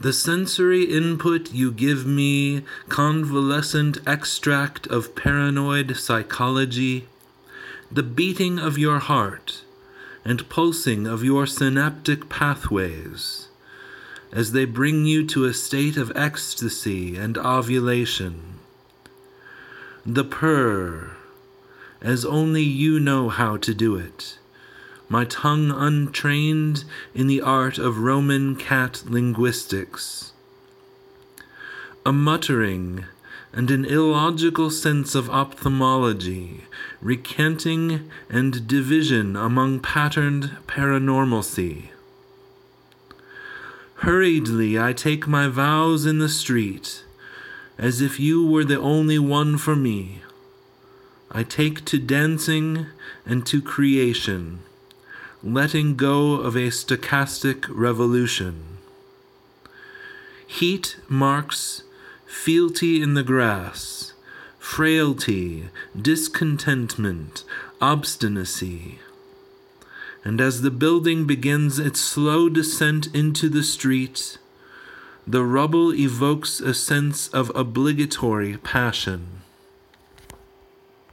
The sensory input you give me, convalescent extract of paranoid psychology, the beating of your heart, and pulsing of your synaptic pathways, as they bring you to a state of ecstasy and ovulation. The purr, as only you know how to do it my tongue untrained in the art of Roman cat linguistics. A muttering and an illogical sense of ophthalmology, recanting and division among patterned paranormalcy. Hurriedly I take my vows in the street, as if you were the only one for me. I take to dancing and to creation letting go of a stochastic revolution. Heat marks fealty in the grass, frailty, discontentment, obstinacy. And as the building begins its slow descent into the street, the rubble evokes a sense of obligatory passion.